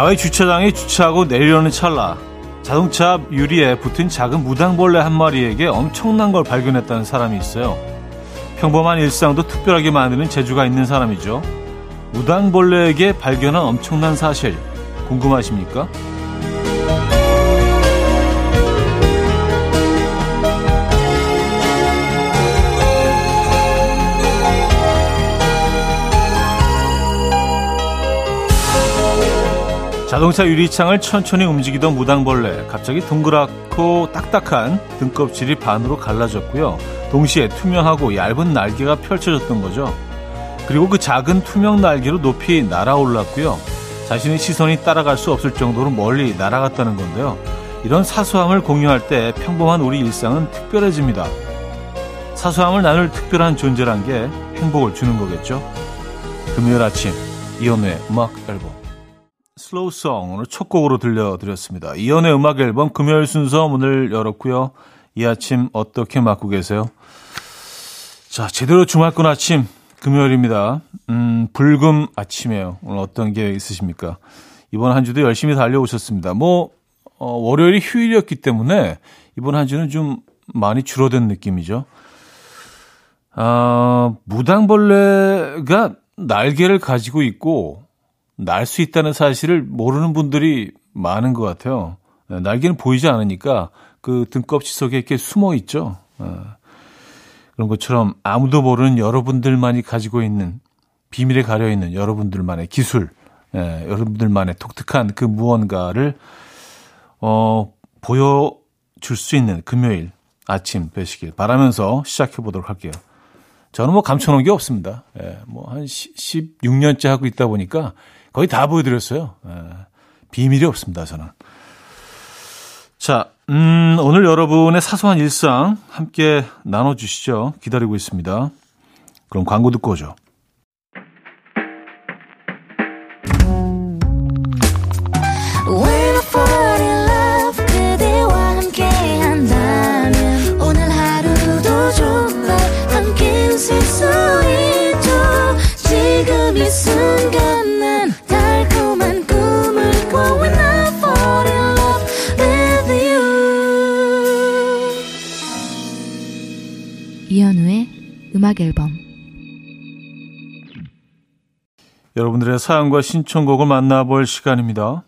야외 주차장에 주차하고 내리려는 찰나 자동차 유리에 붙은 작은 무당벌레 한 마리에게 엄청난 걸 발견했다는 사람이 있어요. 평범한 일상도 특별하게 만드는 재주가 있는 사람이죠. 무당벌레에게 발견한 엄청난 사실 궁금하십니까? 자동차 유리창을 천천히 움직이던 무당벌레 갑자기 동그랗고 딱딱한 등껍질이 반으로 갈라졌고요. 동시에 투명하고 얇은 날개가 펼쳐졌던 거죠. 그리고 그 작은 투명 날개로 높이 날아올랐고요. 자신의 시선이 따라갈 수 없을 정도로 멀리 날아갔다는 건데요. 이런 사소함을 공유할 때 평범한 우리 일상은 특별해집니다. 사소함을 나눌 특별한 존재란 게 행복을 주는 거겠죠. 금요일 아침 이연우의 음악 앨범 슬로우송 오늘 첫 곡으로 들려드렸습니다. 이연의 음악 앨범 금요일 순서 문을 열었고요. 이 아침 어떻게 맞고 계세요? 자, 제대로 주말권 아침 금요일입니다. 음, 불금 아침이에요. 오늘 어떤 계획 있으십니까? 이번 한 주도 열심히 달려오셨습니다. 뭐 어, 월요일이 휴일이었기 때문에 이번 한 주는 좀 많이 줄어든 느낌이죠. 아, 무당벌레가 날개를 가지고 있고 날 수 있다는 사실을 모르는 분들이 많은 것 같아요. 네, 날개는 보이지 않으니까 그 등껍질 속에 이렇게 숨어 있죠. 네. 그런 것처럼 아무도 모르는 여러분들만이 가지고 있는 비밀에 가려 있는 여러분들만의 기술, 예, 여러분들만의 독특한 그 무언가를 어, 보여줄 수 있는 금요일 아침 되시길 바라면서 시작해 보도록 할게요. 저는 뭐 감춰놓은 게 없습니다. 예, 뭐한 16년째 하고 있다 보니까 거의 다 보여드렸어요. 예, 비밀이 없습니다, 저는. 자, 음, 오늘 여러분의 사소한 일상 함께 나눠주시죠. 기다리고 있습니다. 그럼 광고 듣고 오죠. 음악 앨범 여러분들의 사연과 신청곡을 만나볼 시간입니다.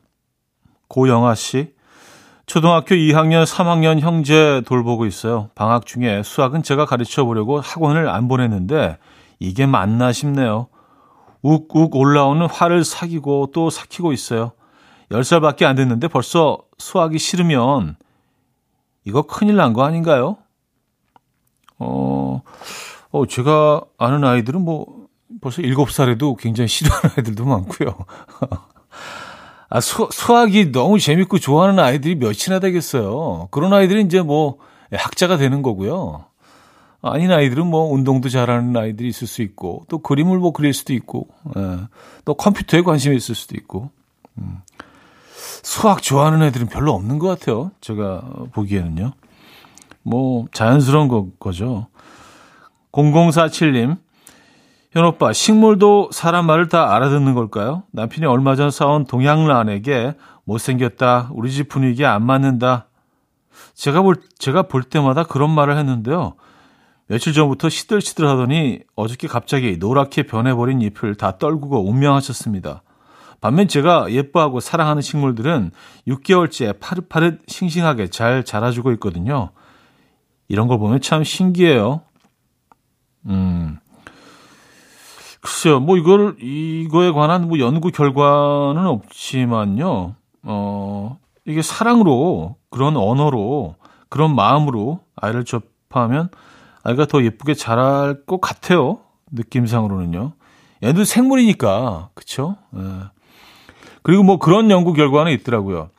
고영아 씨. 초등학교 2학년, 3학년 형제 돌보고 있어요. 방학 중에 수학은 제가 가르쳐 보려고 학원을 안 보냈는데 이게 맞나 싶네요. 욱욱 올라오는 화를 사귀고 또 삭히고 있어요. 10살밖에 안 됐는데 벌써 수학이 싫으면 이거 큰일 난 거 아닌가요? 어, 어, 제가 아는 아이들은 뭐 벌써 7살에도 굉장히 싫어하는 아이들도 많고요. 아, 수, 수학이 너무 재밌고 좋아하는 아이들이 몇이나 되겠어요. 그런 아이들이 이제 뭐 학자가 되는 거고요. 아닌 아이들은 뭐 운동도 잘하는 아이들이 있을 수 있고 또 그림을 뭐 그릴 수도 있고 예, 또 컴퓨터에 관심이 있을 수도 있고 음. 수학 좋아하는 애들은 별로 없는 것 같아요. 제가 보기에는요. 뭐 자연스러운 거, 거죠. 0047님, 현오빠, 식물도 사람 말을 다 알아듣는 걸까요? 남편이 얼마 전 사온 동양란에게 못생겼다, 우리 집 분위기에 안 맞는다. 제가 볼, 제가 볼 때마다 그런 말을 했는데요. 며칠 전부터 시들시들 하더니 어저께 갑자기 노랗게 변해버린 잎을 다 떨구고 운명하셨습니다. 반면 제가 예뻐하고 사랑하는 식물들은 6개월째 파릇파릇 싱싱하게 잘 자라주고 있거든요. 이런 걸 보면 참 신기해요. 음. 글쎄요, 뭐 이걸, 이거에 관한 뭐 연구 결과는 없지만요. 어, 이게 사랑으로, 그런 언어로, 그런 마음으로 아이를 접하면 아이가 더 예쁘게 자랄 것 같아요. 느낌상으로는요. 얘도 생물이니까, 그쵸? 예. 그리고 뭐 그런 연구 결과는 있더라고요.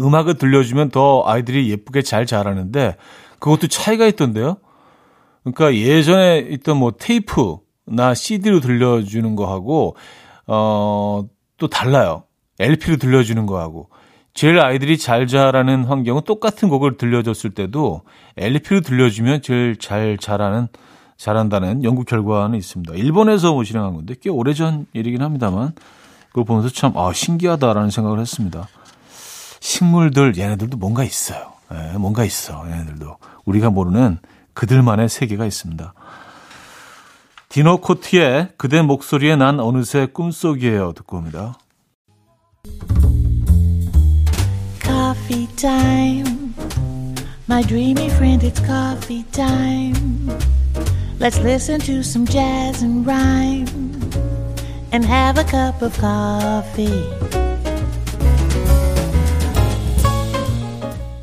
음악을 들려주면 더 아이들이 예쁘게 잘 자라는데 그것도 차이가 있던데요. 그러니까 예전에 있던 뭐 테이프나 CD로 들려주는 거하고 어, 또 달라요. LP로 들려주는 거하고. 제일 아이들이 잘 자라는 환경은 똑같은 곡을 들려줬을 때도 LP로 들려주면 제일 잘 자라는 잘한다는 연구 결과는 있습니다. 일본에서 뭐 실행한 건데 꽤 오래전 일이긴 합니다만 그걸 보면서 참, 아, 신기하다라는 생각을 했습니다. 식물들, 얘네들도 뭔가 있어요. 예, 뭔가 있어, 얘네들도. 우리가 모르는 그들만의 세계가 있습니다. 디노 코트의 그대 목소리에 난 어느새 꿈속이에요. 듣고 옵니다. Coffee time. My dreamy friend, it's coffee time. Let's listen to some jazz and rhyme and have a cup of coffee.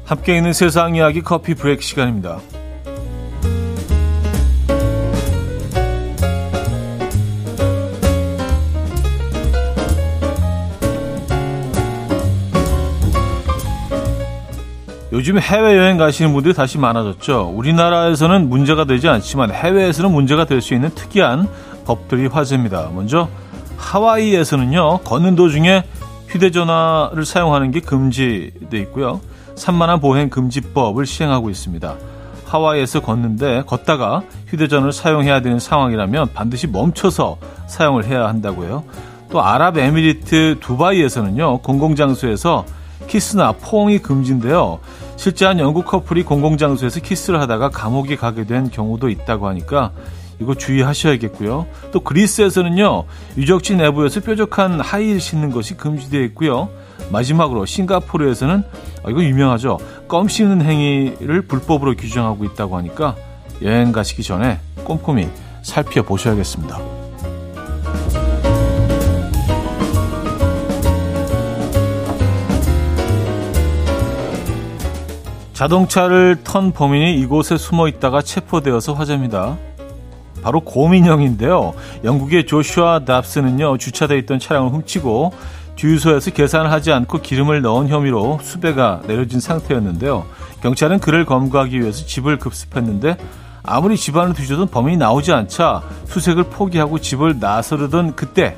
함께 있는 세상 이야기 커피 브레이크 시간입니다. 요즘 해외여행 가시는 분들이 다시 많아졌죠. 우리나라에서는 문제가 되지 않지만 해외에서는 문제가 될 수 있는 특이한 법들이 화제입니다. 먼저 하와이에서는요, 걷는 도중에 휴대전화를 사용하는 게 금지돼 있고요. 산만한 보행 금지법을 시행하고 있습니다. 하와이에서 걷는데 걷다가 휴대전화를 사용해야 되는 상황이라면 반드시 멈춰서 사용을 해야 한다고요. 또 아랍에미리트 두바이에서는요, 공공장소에서 키스나 포옹이 금지인데요. 실제 한 영국 커플이 공공장소에서 키스를 하다가 감옥에 가게 된 경우도 있다고 하니까 이거 주의하셔야겠고요. 또 그리스에서는요. 유적지 내부에서 뾰족한 하이힐 신는 것이 금지되어 있고요. 마지막으로 싱가포르에서는 아, 이거 유명하죠. 껌 씹는 행위를 불법으로 규정하고 있다고 하니까 여행 가시기 전에 꼼꼼히 살펴보셔야겠습니다. 자동차를 턴 범인이 이곳에 숨어 있다가 체포되어서 화제입니다. 바로 고민형인데요. 영국의 조슈아 답스는요, 주차되어 있던 차량을 훔치고 주유소에서 계산을 하지 않고 기름을 넣은 혐의로 수배가 내려진 상태였는데요. 경찰은 그를 검거하기 위해서 집을 급습했는데 아무리 집안을 뒤져도 범인이 나오지 않자 수색을 포기하고 집을 나서르던 그때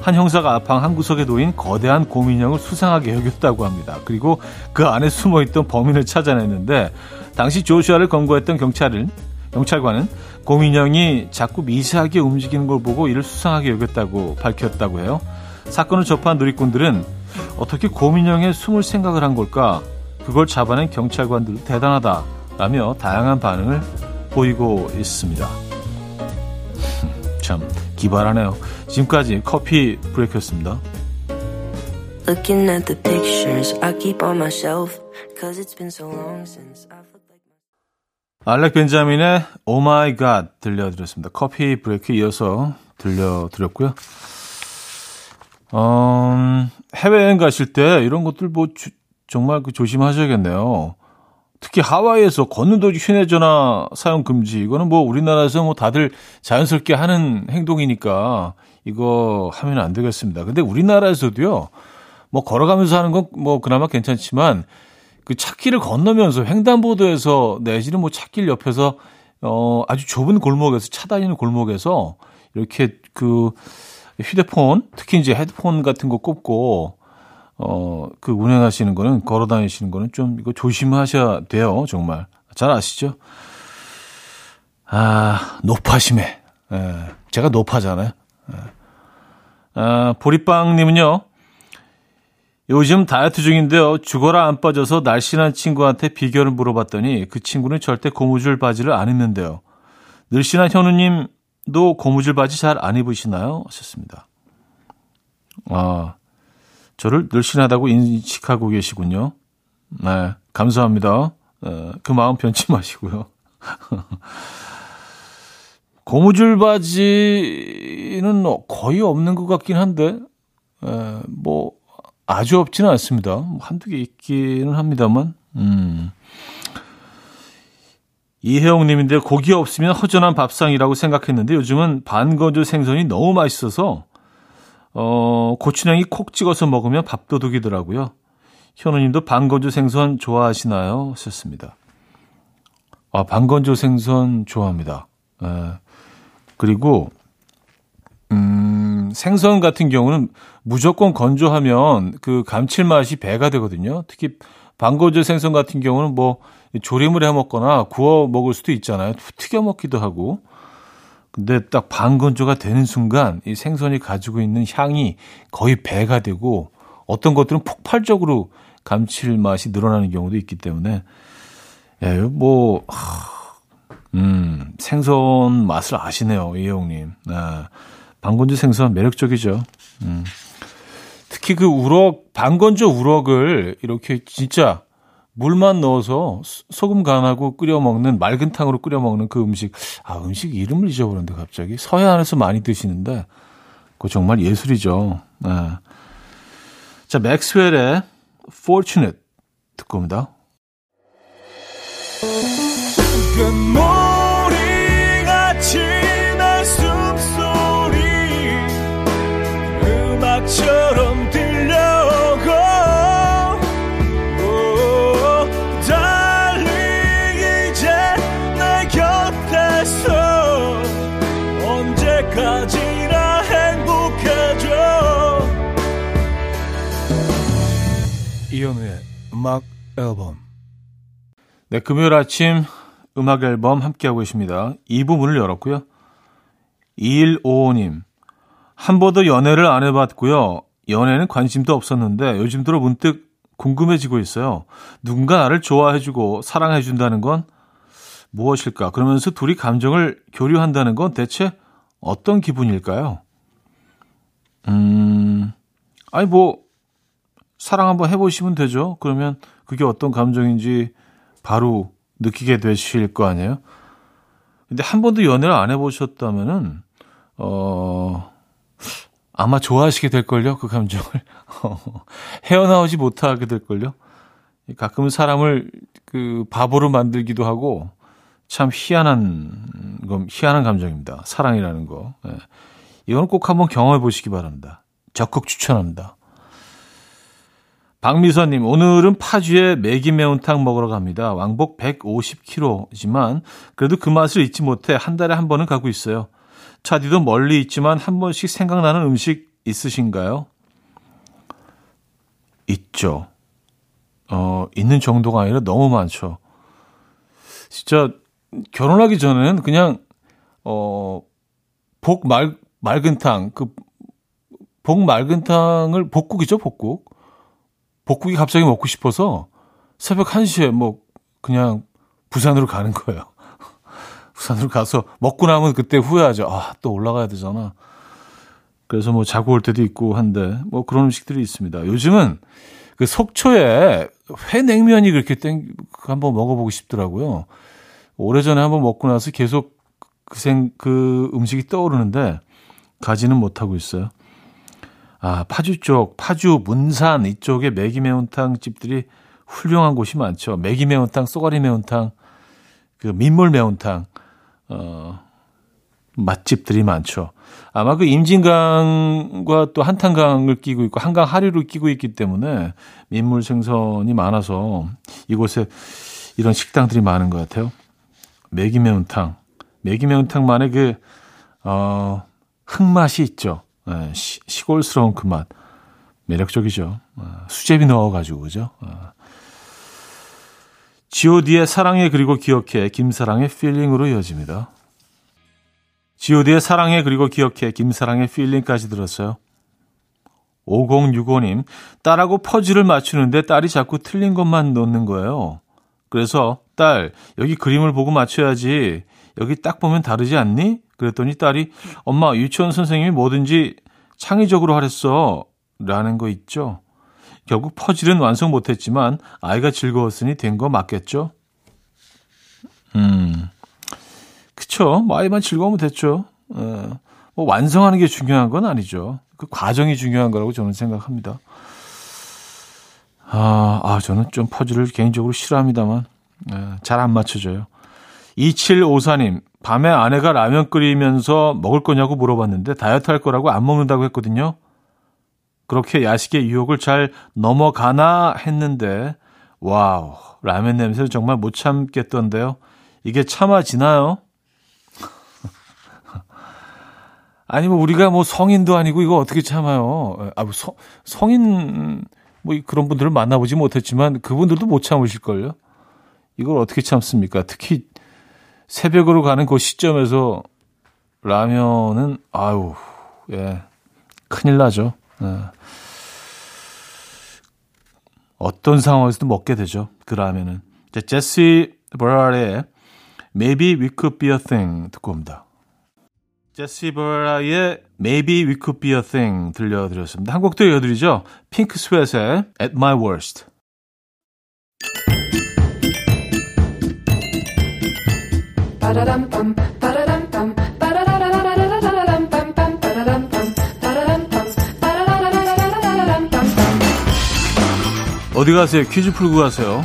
한 형사가 방한 구석에 놓인 거대한 곰인형을 수상하게 여겼다고 합니다. 그리고 그 안에 숨어있던 범인을 찾아냈는데 당시 조슈아를 검거했던 경찰은 경찰관은 곰인형이 자꾸 미세하게 움직이는 걸 보고 이를 수상하게 여겼다고 밝혔다고 해요. 사건을 접한 누리꾼들은 어떻게 곰인형에 숨을 생각을 한 걸까? 그걸 잡아낸 경찰관들도 대단하다라며 다양한 반응을 보이고 있습니다. 참 기발하네요. 지금까지 커피 브레이크였습니다. 알렉 벤자민의 Oh My God 들려드렸습니다. 커피 브레이크 이어서 들려드렸고요. 음, 해외여행 가실 때 이런 것들 뭐 주, 정말 그 조심하셔야겠네요. 특히 하와이에서 걷는 도중 휴대전화 사용 금지. 이거는 뭐 우리나라에서 뭐 다들 자연스럽게 하는 행동이니까 이거 하면 안 되겠습니다. 근데 우리나라에서도요, 뭐 걸어가면서 하는 건 뭐 그나마 괜찮지만 그 찾기를 건너면서 횡단보도에서 내지는 뭐 찾길 옆에서 어 아주 좁은 골목에서 차 다니는 골목에서 이렇게 그 휴대폰 특히 이제 헤드폰 같은 거 꼽고 어 그 운행하시는 거는 걸어 다니시는 거는 좀 이거 조심하셔야 돼요 정말 잘 아시죠? 아 높아심에 예, 제가 높아잖아요. 아, 보리빵님은요, 요즘 다이어트 중인데요. 죽어라 안 빠져서 날씬한 친구한테 비결을 물어봤더니 그 친구는 절대 고무줄 바지를 안 입는데요. 늘씬한 현우님도 고무줄 바지 잘 안 입으시나요? 하셨습니다. 아, 저를 늘씬하다고 인식하고 계시군요. 네, 감사합니다. 어, 그 마음 변치 마시고요. 고무줄 바지는 거의 없는 것 같긴 한데, 에, 뭐, 아주 없지는 않습니다. 뭐 한두 개 있기는 합니다만, 음. 이혜영 님인데 고기 없으면 허전한 밥상이라고 생각했는데 요즘은 반건조 생선이 너무 맛있어서, 어, 고추냉이 콕 찍어서 먹으면 밥도둑이더라고요. 현우 님도 반건조 생선 좋아하시나요? 하셨습니다. 아, 반건조 생선 좋아합니다. 에. 그리고 음, 생선 같은 경우는 무조건 건조하면 그 감칠맛이 배가 되거든요. 특히 방거조 생선 같은 경우는 뭐 조림을 해 먹거나 구워 먹을 수도 있잖아요. 튀겨 먹기도 하고. 근데 딱 반건조가 되는 순간 이 생선이 가지고 있는 향이 거의 배가 되고 어떤 것들은 폭발적으로 감칠맛이 늘어나는 경우도 있기 때문에 예, 뭐 음, 생선 맛을 아시네요, 이혜영님. 네. 반건조 생선 매력적이죠. 음. 특히 그 우럭, 반건조 우럭을 이렇게 진짜 물만 넣어서 소금 간하고 끓여 먹는 맑은 탕으로 끓여 먹는 그 음식. 아, 음식 이름을 잊어버렸는데 갑자기. 서해안에서 많이 드시는데 그거 정말 예술이죠. 네. 자, 맥스웰의 Fortunate 듣고 옵니다. 이현우의 음악 앨범. 네, 금요일 아침 음악 앨범 함께하고 계십니다. 2부 문을 열었고요. 2155님. 한 번도 연애를 안 해봤고요. 연애는 관심도 없었는데 요즘 들어 문득 궁금해지고 있어요. 누군가 나를 좋아해주고 사랑해준다는 건 무엇일까? 그러면서 둘이 감정을 교류한다는 건 대체 어떤 기분일까요? 음, 아니, 뭐, 사랑 한번 해보시면 되죠. 그러면 그게 어떤 감정인지 바로 느끼게 되실 거 아니에요? 근데 한 번도 연애를 안 해보셨다면은, 어, 아마 좋아하시게 될걸요, 그 감정을. 헤어나오지 못하게 될걸요. 가끔은 사람을 그 바보로 만들기도 하고, 참 희한한, 희한한 감정입니다. 사랑이라는 거. 예. 이건 꼭 한번 경험해 보시기 바랍니다. 적극 추천합니다. 박미선님, 오늘은 파주에 매기 매운탕 먹으러 갑니다. 왕복 150km지만 그래도 그 맛을 잊지 못해 한 달에 한 번은 가고 있어요. 차디도 멀리 있지만 한 번씩 생각나는 음식 있으신가요? 있죠. 어, 있는 정도가 아니라 너무 많죠. 진짜 결혼하기 전에는 그냥 어, 복 말, 맑은 탕, 그, 복 맑은 탕을 복국이죠, 복국. 복국이 갑자기 먹고 싶어서 새벽 1시에 뭐 그냥 부산으로 가는 거예요. 부산으로 가서 먹고 나면 그때 후회하죠. 아, 또 올라가야 되잖아. 그래서 뭐 자고 올 때도 있고 한데 뭐 그런 음식들이 있습니다. 요즘은 그 속초에 회 냉면이 그렇게 땡 한번 먹어보고 싶더라고요. 오래전에 한번 먹고 나서 계속 그 생, 그 음식이 떠오르는데 가지는 못하고 있어요. 아, 파주 쪽, 파주, 문산 이쪽에 매기 매운탕 집들이 훌륭한 곳이 많죠. 매기 매운탕, 쏘가리 매운탕, 그 민물 매운탕, 어, 맛집들이 많죠. 아마 그 임진강과 또 한탄강을 끼고 있고 한강 하류를 끼고 있기 때문에 민물 생선이 많아서 이곳에 이런 식당들이 많은 것 같아요. 매기 매운탕, 매기 매운탕만의 그, 어, 흙맛이 있죠. 네, 시, 시골스러운 그 맛. 매력적이죠. 어, 수제비 넣어가지고, 그죠? 어. god의 사랑해 그리고 기억해 김사랑의 필링으로 이어집니다. god의 사랑해 그리고 기억해 김사랑의 필링까지 들었어요. 5065님, 딸하고 퍼즐을 맞추는데 딸이 자꾸 틀린 것만 넣는 거예요. 그래서 딸, 여기 그림을 보고 맞춰야지. 여기 딱 보면 다르지 않니? 그랬더니 딸이 엄마 유치원 선생님이 뭐든지 창의적으로 하랬어 라는 거 있죠. 결국 퍼즐은 완성 못했지만 아이가 즐거웠으니 된 거 맞겠죠? 음, 그쵸. 뭐 아이만 즐거우면 됐죠. 어, 뭐 완성하는 게 중요한 건 아니죠. 그 과정이 중요한 거라고 저는 생각합니다. 아, 아 저는 좀 퍼즐을 개인적으로 싫어합니다만 예, 잘안 맞춰져요. 2754님, 밤에 아내가 라면 끓이면서 먹을 거냐고 물어봤는데 다이어트 할 거라고 안 먹는다고 했거든요. 그렇게 야식의 유혹을 잘 넘어가나 했는데, 와우, 라면 냄새를 정말 못 참겠던데요. 이게 참아지나요? 아니, 뭐, 우리가 뭐 성인도 아니고 이거 어떻게 참아요? 아, 뭐 성, 성인, 뭐 그런 분들을 만나보지 못했지만 그분들도 못 참으실걸요? 이걸 어떻게 참습니까? 특히 새벽으로 가는 그 시점에서 라면은 아유 예 큰일 나죠. 예. 어떤 상황에서도 먹게 되죠. 그 라면은. 자, 제시 버라의 Maybe We Could Be a Thing 듣고 옵니다. 제시 버라의 Maybe We Could Be a Thing 들려드렸습니다. 한곡더 이어드리죠. 핑크 스웨트의 At My Worst. 어디 가세요? 퀴즈 풀고 가세요.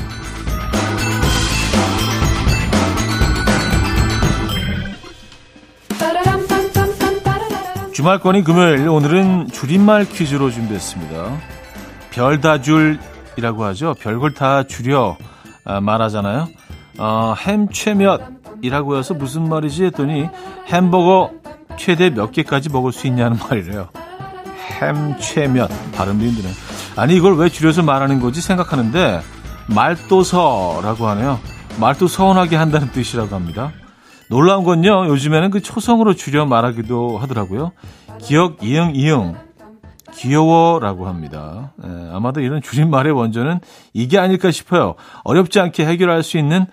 주말권이 금요일 오늘은 줄임말 퀴즈로 준비했습니다. 별다 줄이라고 하죠. 별걸 다 줄여 아, 말하잖아요. 어, 햄 최몇 이라고 해서 무슨 말이지 했더니 햄버거 최대 몇 개까지 먹을 수 있냐는 말이래요. 햄 최몇 발음도 힘드네. 아니 이걸 왜 줄여서 말하는 거지 생각하는데 말도서라고 하네요. 말도 서운하게 한다는 뜻이라고 합니다. 놀라운 건요. 요즘에는 그 초성으로 줄여 말하기도 하더라고요. 기억 이응 이응 귀여워라고 합니다. 에, 예, 아마도 이런 줄임말의 원조는 이게 아닐까 싶어요. 어렵지 않게 해결할 수 있는 아,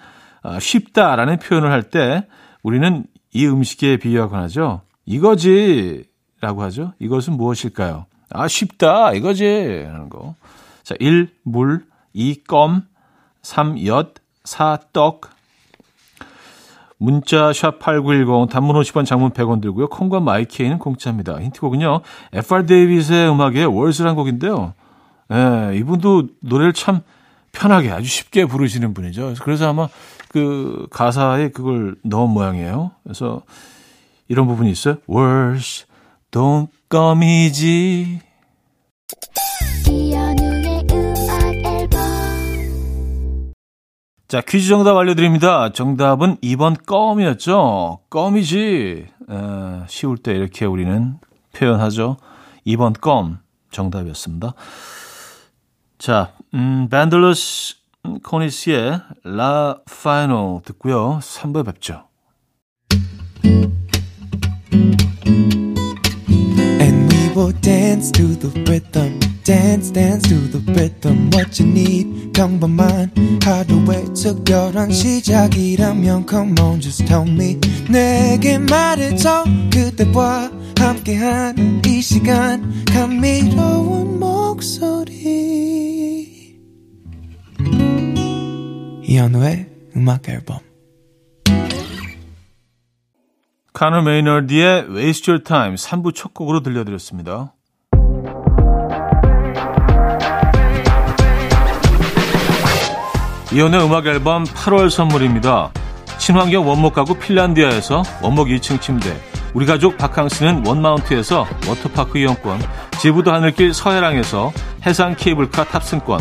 쉽다라는 표현을 할 때 우리는 이 음식에 비유하곤 하죠. 이거지 라고 하죠. 이것은 무엇일까요? 아 쉽다 이거지 하는 거. 자, 1. 물 2. 껌 3. 엿 4. 떡 문자 샵8910 단문 50원 장문 100원 들고요. 콩과 마이케이는 공짜입니다. 힌트곡은요. FR 데이빗의 음악의 월스란 곡인데요. 예, 이분도 노래를 참 편하게 아주 쉽게 부르시는 분이죠. 그래서 아마 그 가사에 그걸 넣은 모양이에요. 그래서 이런 부분이 있어요. Words don't come easy. 자, 퀴즈 정답 알려드립니다. 정답은 2번 껌이었죠. 껌이지. 에, 쉬울 때 이렇게 우리는 표현하죠. 2번 껌 정답이었습니다. 자, 음, 밴들러스 코니스의 라 파이널 듣고요. 3부에 뵙죠. And we will dance to the rhythm. dance dance to the rhythm what you need 평범한 하루의 특별한 시작이라면 come on just tell me 내게 말해줘 그대와 함께한 이 시간 감미로운 목소리 이현우의 음악 앨범 카너 메이너드의 Waste Your Time 3부 첫 곡으로 들려드렸습니다. 이현우의 음악 앨범 8월 선물입니다. 친환경 원목 가구 핀란디아에서 원목 2층 침대, 우리 가족 바캉스는 원마운트에서 워터파크 이용권, 제부도 하늘길 서해랑에서 해상 케이블카 탑승권,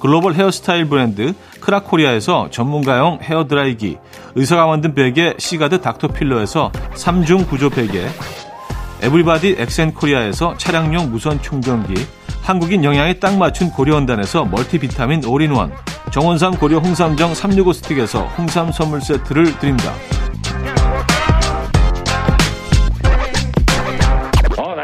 글로벌 헤어스타일 브랜드 크라코리아에서 전문가용 헤어드라이기, 의사가 만든 베개 시가드 닥터필러에서 3중 구조 베개, 에블바디 엑센코리아에서 차량용 무선 충전기, 한국인 영양에 딱 맞춘 고려원단에서 멀티비타민 올인원, 정원삼 고려 홍삼정 365 스틱에서 홍삼 선물 세트를 드립니다. Oh,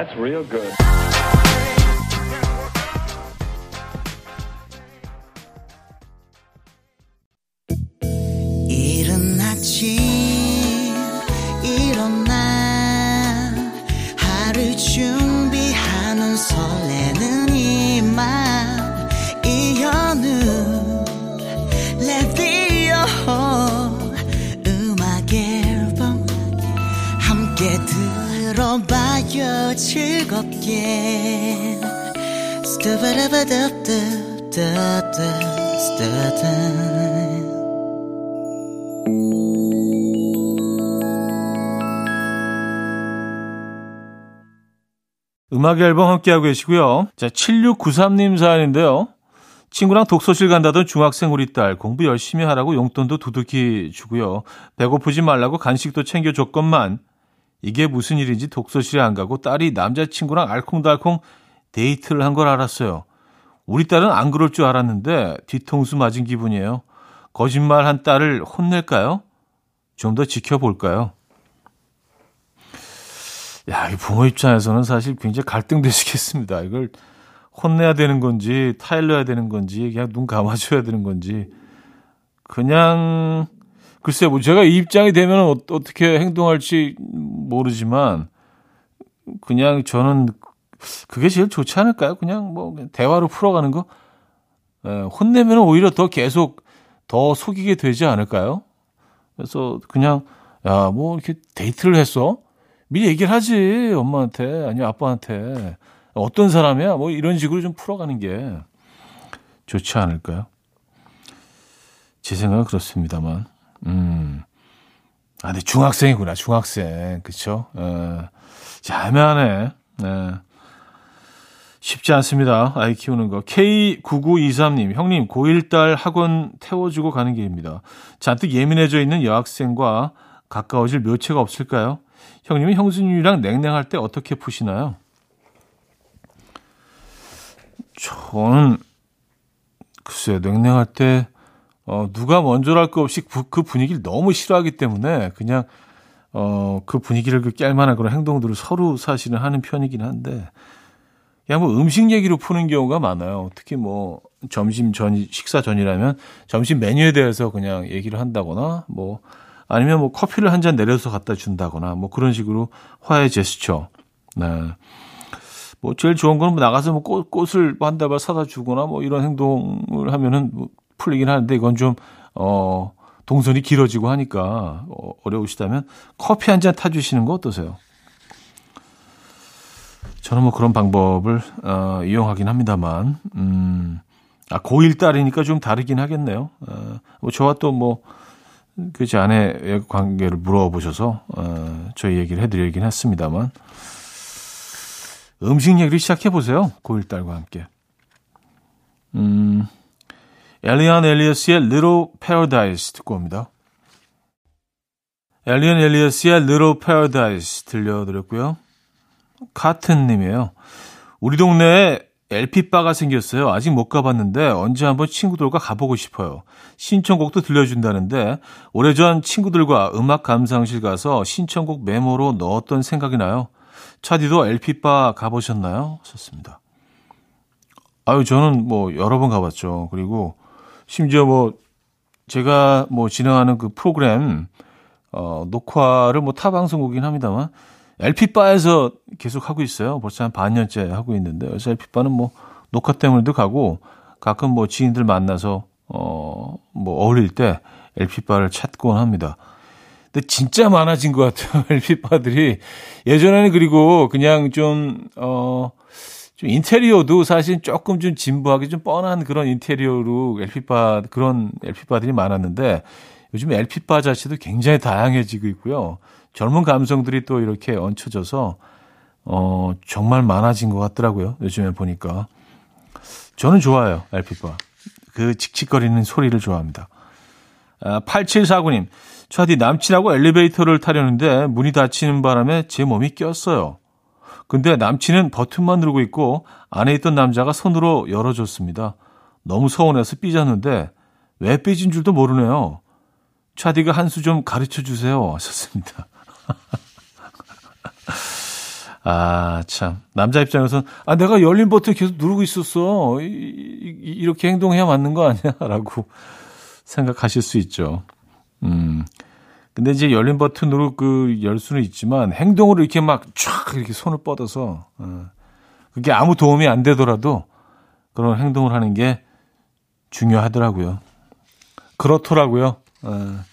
들어봐요 즐겁게 음악 앨범 함께하고 계시고요. 자, 7693님 사연인데요. 친구랑 독서실 간다던 중학생 우리 딸 공부 열심히 하라고 용돈도 두둑히 주고요. 배고프지 말라고 간식도 챙겨줬건만 이게 무슨 일인지 독서실에 안 가고 딸이 남자친구랑 알콩달콩 데이트를 한 걸 알았어요. 우리 딸은 안 그럴 줄 알았는데 뒤통수 맞은 기분이에요. 거짓말 한 딸을 혼낼까요? 좀 더 지켜볼까요? 야, 이 부모 입장에서는 사실 굉장히 갈등되시겠습니다. 이걸 혼내야 되는 건지, 타일러야 되는 건지, 그냥 눈 감아줘야 되는 건지. 그냥, 글쎄, 뭐 제가 이 입장이 되면 어, 어떻게 행동할지 모르지만, 그냥 저는 그게 제일 좋지 않을까요? 그냥 뭐 대화로 풀어가는 거. 에, 혼내면 오히려 더 계속 더 속이게 되지 않을까요? 그래서 그냥, 야, 뭐 이렇게 데이트를 했어? 미리 얘기를 하지, 엄마한테, 아니 아빠한테. 어떤 사람이야? 뭐 이런 식으로 좀 풀어가는 게 좋지 않을까요? 제 생각은 그렇습니다만. 음. 아, 근데 중학생이구나, 중학생. 그쵸? 어, 자, 애매하네. 네. 쉽지 않습니다. 아이 키우는 거. K9923님, 형님, 고1 딸 학원 태워주고 가는 길입니다. 잔뜩 예민해져 있는 여학생과 가까워질 묘체가 없을까요? 형님은 형수님이랑 냉랭할 때 어떻게 푸시나요? 저는 글쎄요 냉랭할 때 어, 누가 먼저랄 것 없이 그, 그 분위기를 너무 싫어하기 때문에 그냥 어, 그 분위기를 그 깰만한 그런 행동들을 서로 사실은 하는 편이긴 한데 그냥 뭐 음식 얘기로 푸는 경우가 많아요. 특히 뭐 점심 전 식사 전이라면 점심 메뉴에 대해서 그냥 얘기를 한다거나 뭐 아니면 뭐 커피를 한 잔 내려서 갖다 준다거나 뭐 그런 식으로 화해 제스처. 네. 뭐 제일 좋은 거는 뭐 나가서 뭐 꽃, 꽃을 한 다발 사다 주거나 뭐 이런 행동을 하면은 뭐 풀리긴 하는데 이건 좀, 어, 동선이 길어지고 하니까 어, 어려우시다면 커피 한 잔 타주시는 거 어떠세요? 저는 뭐 그런 방법을 어, 이용하긴 합니다만, 음, 아, 고1 딸이니까 좀 다르긴 하겠네요. 어, 뭐 저와 또 뭐, 그 제 아내의 관계를 물어보셔서, 어, 저희 얘기를 해드리긴 했습니다만, 음식 얘기를 시작해보세요. 고1 딸과 함께. 음, 엘리언 엘리어스의 Little Paradise 듣고 옵니다. 엘리언 엘리어스의 Little Paradise 들려드렸고요. 카튼님이에요. 우리 동네에 LP바가 생겼어요. 아직 못 가봤는데 언제 한번 친구들과 가보고 싶어요. 신청곡도 들려준다는데 오래전 친구들과 음악 감상실 가서 신청곡 메모로 넣었던 생각이 나요. 차디도 LP바 가보셨나요? 썼습니다. 아유, 저는 뭐 여러 번 가봤죠. 그리고 심지어 뭐 제가 뭐 진행하는 그 프로그램 어, 녹화를 뭐 타 방송국이긴 합니다만 LP바에서 계속 하고 있어요. 벌써 한 반년째 하고 있는데 그래서 LP바는 뭐 녹화 때문에도 가고 가끔 뭐 지인들 만나서 어, 뭐 어울릴 때 LP바를 찾곤 합니다. 근데 진짜 많아진 것 같아요. LP바들이. 예전에는 그리고 그냥 좀, 어, 좀 인테리어도 사실 조금 좀 진부하게 좀 뻔한 그런 인테리어로 LP바, 그런 LP바들이 많았는데 요즘 LP바 자체도 굉장히 다양해지고 있고요. 젊은 감성들이 또 이렇게 얹혀져서 어, 정말 많아진 것 같더라고요. 요즘에 보니까. 저는 좋아요, LP바. 그 칙칙거리는 소리를 좋아합니다. 아, 8749님, 차디 남친하고 엘리베이터를 타려는데 문이 닫히는 바람에 제 몸이 꼈어요. 근데 남친은 버튼만 누르고 있고 안에 있던 남자가 손으로 열어줬습니다. 너무 서운해서 삐졌는데 왜 삐진 줄도 모르네요. 차디가 한 수 좀 가르쳐 주세요. 하셨습니다. 아, 참. 남자 입장에서는, 아, 내가 열린 버튼 계속 누르고 있었어. 이, 이, 이렇게 행동해야 맞는 거 아니야? 라고 생각하실 수 있죠. 음. 근데 이제 열린 버튼으로 그 열 수는 있지만 행동으로 이렇게 막쫙 이렇게 손을 뻗어서 어, 그게 아무 도움이 안 되더라도 그런 행동을 하는 게 중요하더라고요. 그렇더라고요. 어.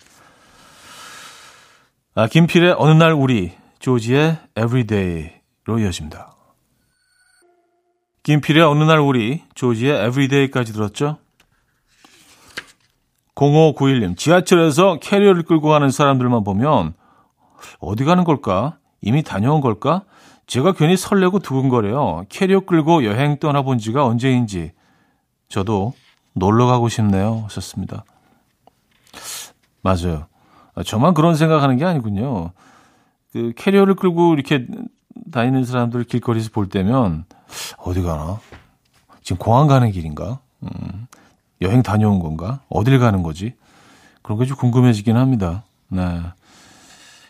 아, 김필의 어느 날 우리 조지의 Everyday로 이어집니다. 김필의 어느 날 우리 조지의 Everyday까지 들었죠? 0591님, 지하철에서 캐리어를 끌고 가는 사람들만 보면 어디 가는 걸까? 이미 다녀온 걸까? 제가 괜히 설레고 두근거려요. 캐리어 끌고 여행 떠나본 지가 언제인지 저도 놀러 가고 싶네요. 하셨습니다. 맞아요. 아, 저만 그런 생각하는 게 아니군요. 그 캐리어를 끌고 이렇게 다니는 사람들 길거리에서 볼 때면 어디 가나? 지금 공항 가는 길인가? 음, 여행 다녀온 건가? 어딜 가는 거지? 그런 게 좀 궁금해지긴 합니다. 네.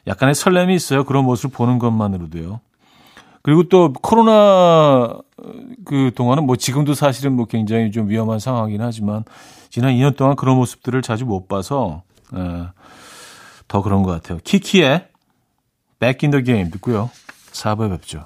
약간의 설렘이 있어요. 그런 모습을 보는 것만으로도요. 그리고 또 코로나 그 동안은 뭐 지금도 사실은 뭐 굉장히 좀 위험한 상황이긴 하지만 지난 2년 동안 그런 모습들을 자주 못 봐서 예, 더 그런 것 같아요. 키키의 Back in the Game 듣고요. 4부에 뵙죠.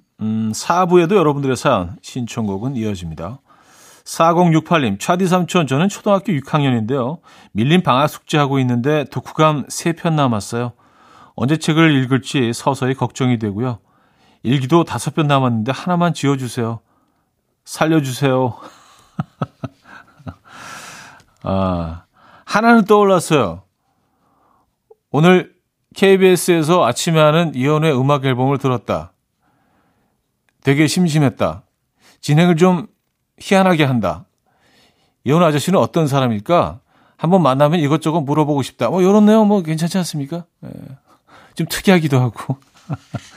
음, 4부에도 여러분들의 사연, 신청곡은 이어집니다. 4068님, 차디 삼촌, 저는 초등학교 6학년인데요. 밀린 방학 숙제하고 있는데 독후감 3편 남았어요. 언제 책을 읽을지 서서히 걱정이 되고요. 일기도 5편 남았는데 하나만 지어주세요. 살려주세요. 아, 하나는 떠올랐어요. 오늘 KBS에서 아침에 하는 이연의 음악 앨범을 들었다. 되게 심심했다. 진행을 좀 희한하게 한다. 이혼 아저씨는 어떤 사람일까? 한번 만나면 이것저것 물어보고 싶다. 뭐 이런 내용 뭐 괜찮지 않습니까? 예. 좀 특이하기도 하고.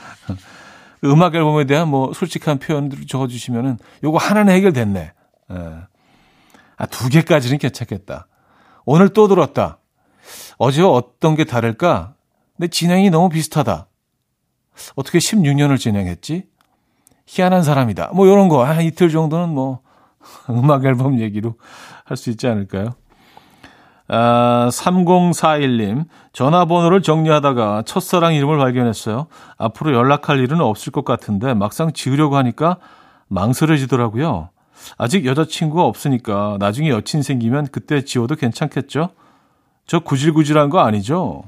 음악 앨범에 대한 뭐 솔직한 표현들을 적어주시면은 요거 하나는 해결됐네. 예. 아, 두 개까지는 괜찮겠다. 오늘 또 들었다. 어제와 어떤 게 다를까? 내 진행이 너무 비슷하다. 어떻게 16년을 진행했지? 희한한 사람이다. 뭐 이런 거. 한 이틀 정도는 뭐 음악 앨범 얘기로 할 수 있지 않을까요? 아, 3041님, 전화번호를 정리하다가 첫사랑 이름을 발견했어요. 앞으로 연락할 일은 없을 것 같은데 막상 지으려고 하니까 망설여지더라고요. 아직 여자친구가 없으니까 나중에 여친 생기면 그때 지워도 괜찮겠죠? 저 구질구질한 거 아니죠?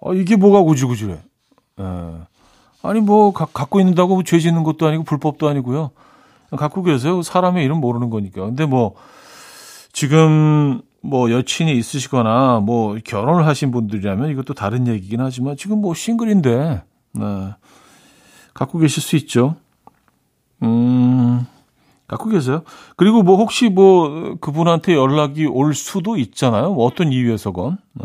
어, 이게 뭐가 구질구질해? 에. 예. 아니 뭐 가, 갖고 있는다고 죄 짓는 것도 아니고 불법도 아니고요. 갖고 계세요. 사람의 이름 모르는 거니까. 근데 뭐 지금 뭐 여친이 있으시거나 뭐 결혼을 하신 분들이라면 이것도 다른 얘기긴 하지만 지금 뭐 싱글인데 네. 갖고 계실 수 있죠. 음. 갖고 계세요. 그리고 뭐 혹시 뭐 그분한테 연락이 올 수도 있잖아요. 뭐 어떤 이유에서건. 네.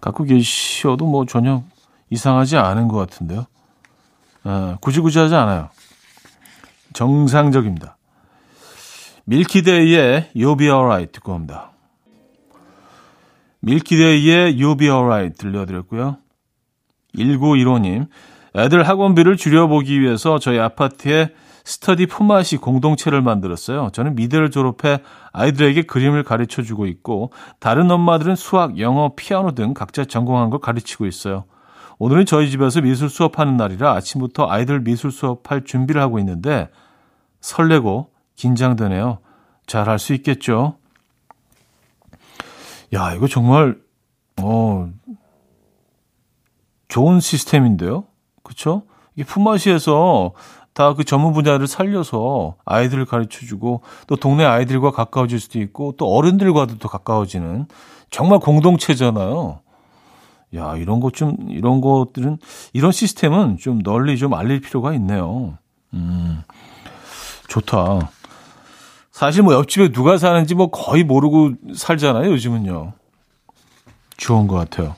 갖고 계셔도 뭐 전혀 이상하지 않은 것 같은데요. 아, 구지구지하지 않아요. 정상적입니다. 밀키데이의 You'll Be Alright 듣고 옵니다. 밀키데이의 You'll Be Alright 들려드렸고요. 1915님, 애들 학원비를 줄여보기 위해서 저희 아파트에 스터디 품앗이 공동체를 만들었어요. 저는 미대를 졸업해 아이들에게 그림을 가르쳐 주고 있고, 다른 엄마들은 수학, 영어, 피아노 등 각자 전공한 걸 가르치고 있어요. 오늘은 저희 집에서 미술 수업하는 날이라 아침부터 아이들 미술 수업할 준비를 하고 있는데 설레고 긴장되네요. 잘 할 수 있겠죠? 야, 이거 정말 어 좋은 시스템인데요. 그렇죠? 이게 품앗이에서 다 그 전문 분야를 살려서 아이들을 가르쳐 주고 또 동네 아이들과 가까워질 수도 있고 또 어른들과도 또 가까워지는 정말 공동체잖아요. 야, 이런 것 좀, 이런 것들은, 이런 시스템은 좀 널리 좀 알릴 필요가 있네요. 음, 좋다. 사실 뭐 옆집에 누가 사는지 뭐 거의 모르고 살잖아요, 요즘은요. 좋은 것 같아요.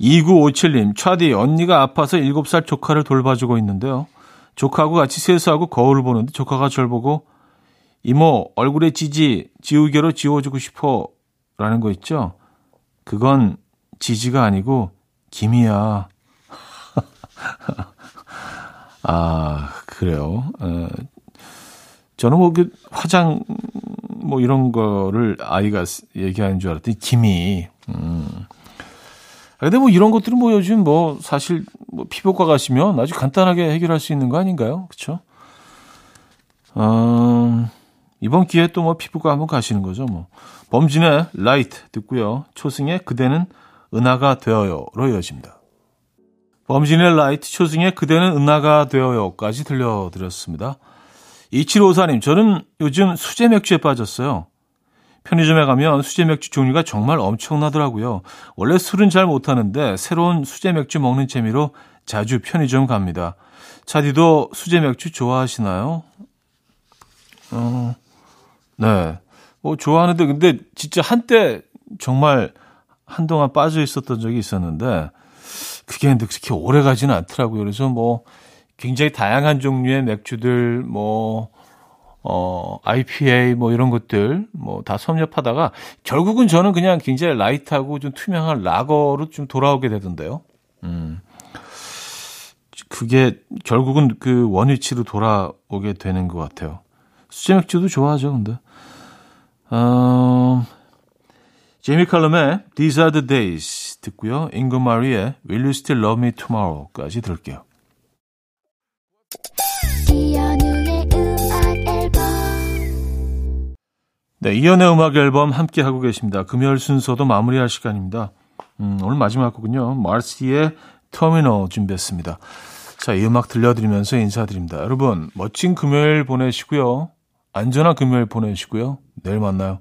2957님, 차디, 언니가 아파서 7살 조카를 돌봐주고 있는데요. 조카하고 같이 세수하고 거울을 보는데 조카가 절 보고, 이모, 얼굴에 지지, 지우개로 지워주고 싶어. 라는 거 있죠? 그건 지지가 아니고 김이야. 아, 그래요. 어, 저는 뭐, 그, 화장, 뭐, 이런 거를 아이가 얘기하는 줄 알았더니, 김이, 음. 아, 근데 뭐 이런 것들은 뭐 요즘 뭐 사실 뭐 피부과 가시면 아주 간단하게 해결할 수 있는 거 아닌가요? 그렇죠? 음, 이번 기회에 또 뭐 피부과 한번 가시는 거죠, 뭐. 범진의 라이트 듣고요. 초승의 그대는 은하가 되어요로 이어집니다. 범진의 라이트 초승의 그대는 은하가 되어요까지 들려드렸습니다. 2754님, 저는 요즘 수제 맥주에 빠졌어요. 편의점에 가면 수제 맥주 종류가 정말 엄청나더라고요. 원래 술은 잘 못하는데 새로운 수제 맥주 먹는 재미로 자주 편의점 갑니다. 차디도 수제 맥주 좋아하시나요? 어, 네. 뭐 좋아하는데 근데 진짜 한때 정말 한동안 빠져 있었던 적이 있었는데 그게 그렇게 오래 가지는 않더라고요. 그래서 뭐 굉장히 다양한 종류의 맥주들 뭐 어, IPA 뭐 이런 것들 뭐 다 섭렵하다가 결국은 저는 그냥 굉장히 라이트하고 좀 투명한 라거로 좀 돌아오게 되던데요. 음. 그게 결국은 그 원위치로 돌아오게 되는 것 같아요. 수제 맥주도 좋아하죠, 근데. 어, 제이미 칼럼의 These Are The Days 듣고요. 잉거 마리의 Will You Still Love Me Tomorrow까지 들을게요. 네, 이연의 음악 앨범 함께 하고 계십니다. 금요일 순서도 마무리할 시간입니다. 음, 오늘 마지막 곡은요. 마르시의 터미널 준비했습니다. 자, 이 음악 들려드리면서 인사드립니다. 여러분, 멋진 금요일 보내시고요. 안전한 금요일 보내시고요. 내일 만나요.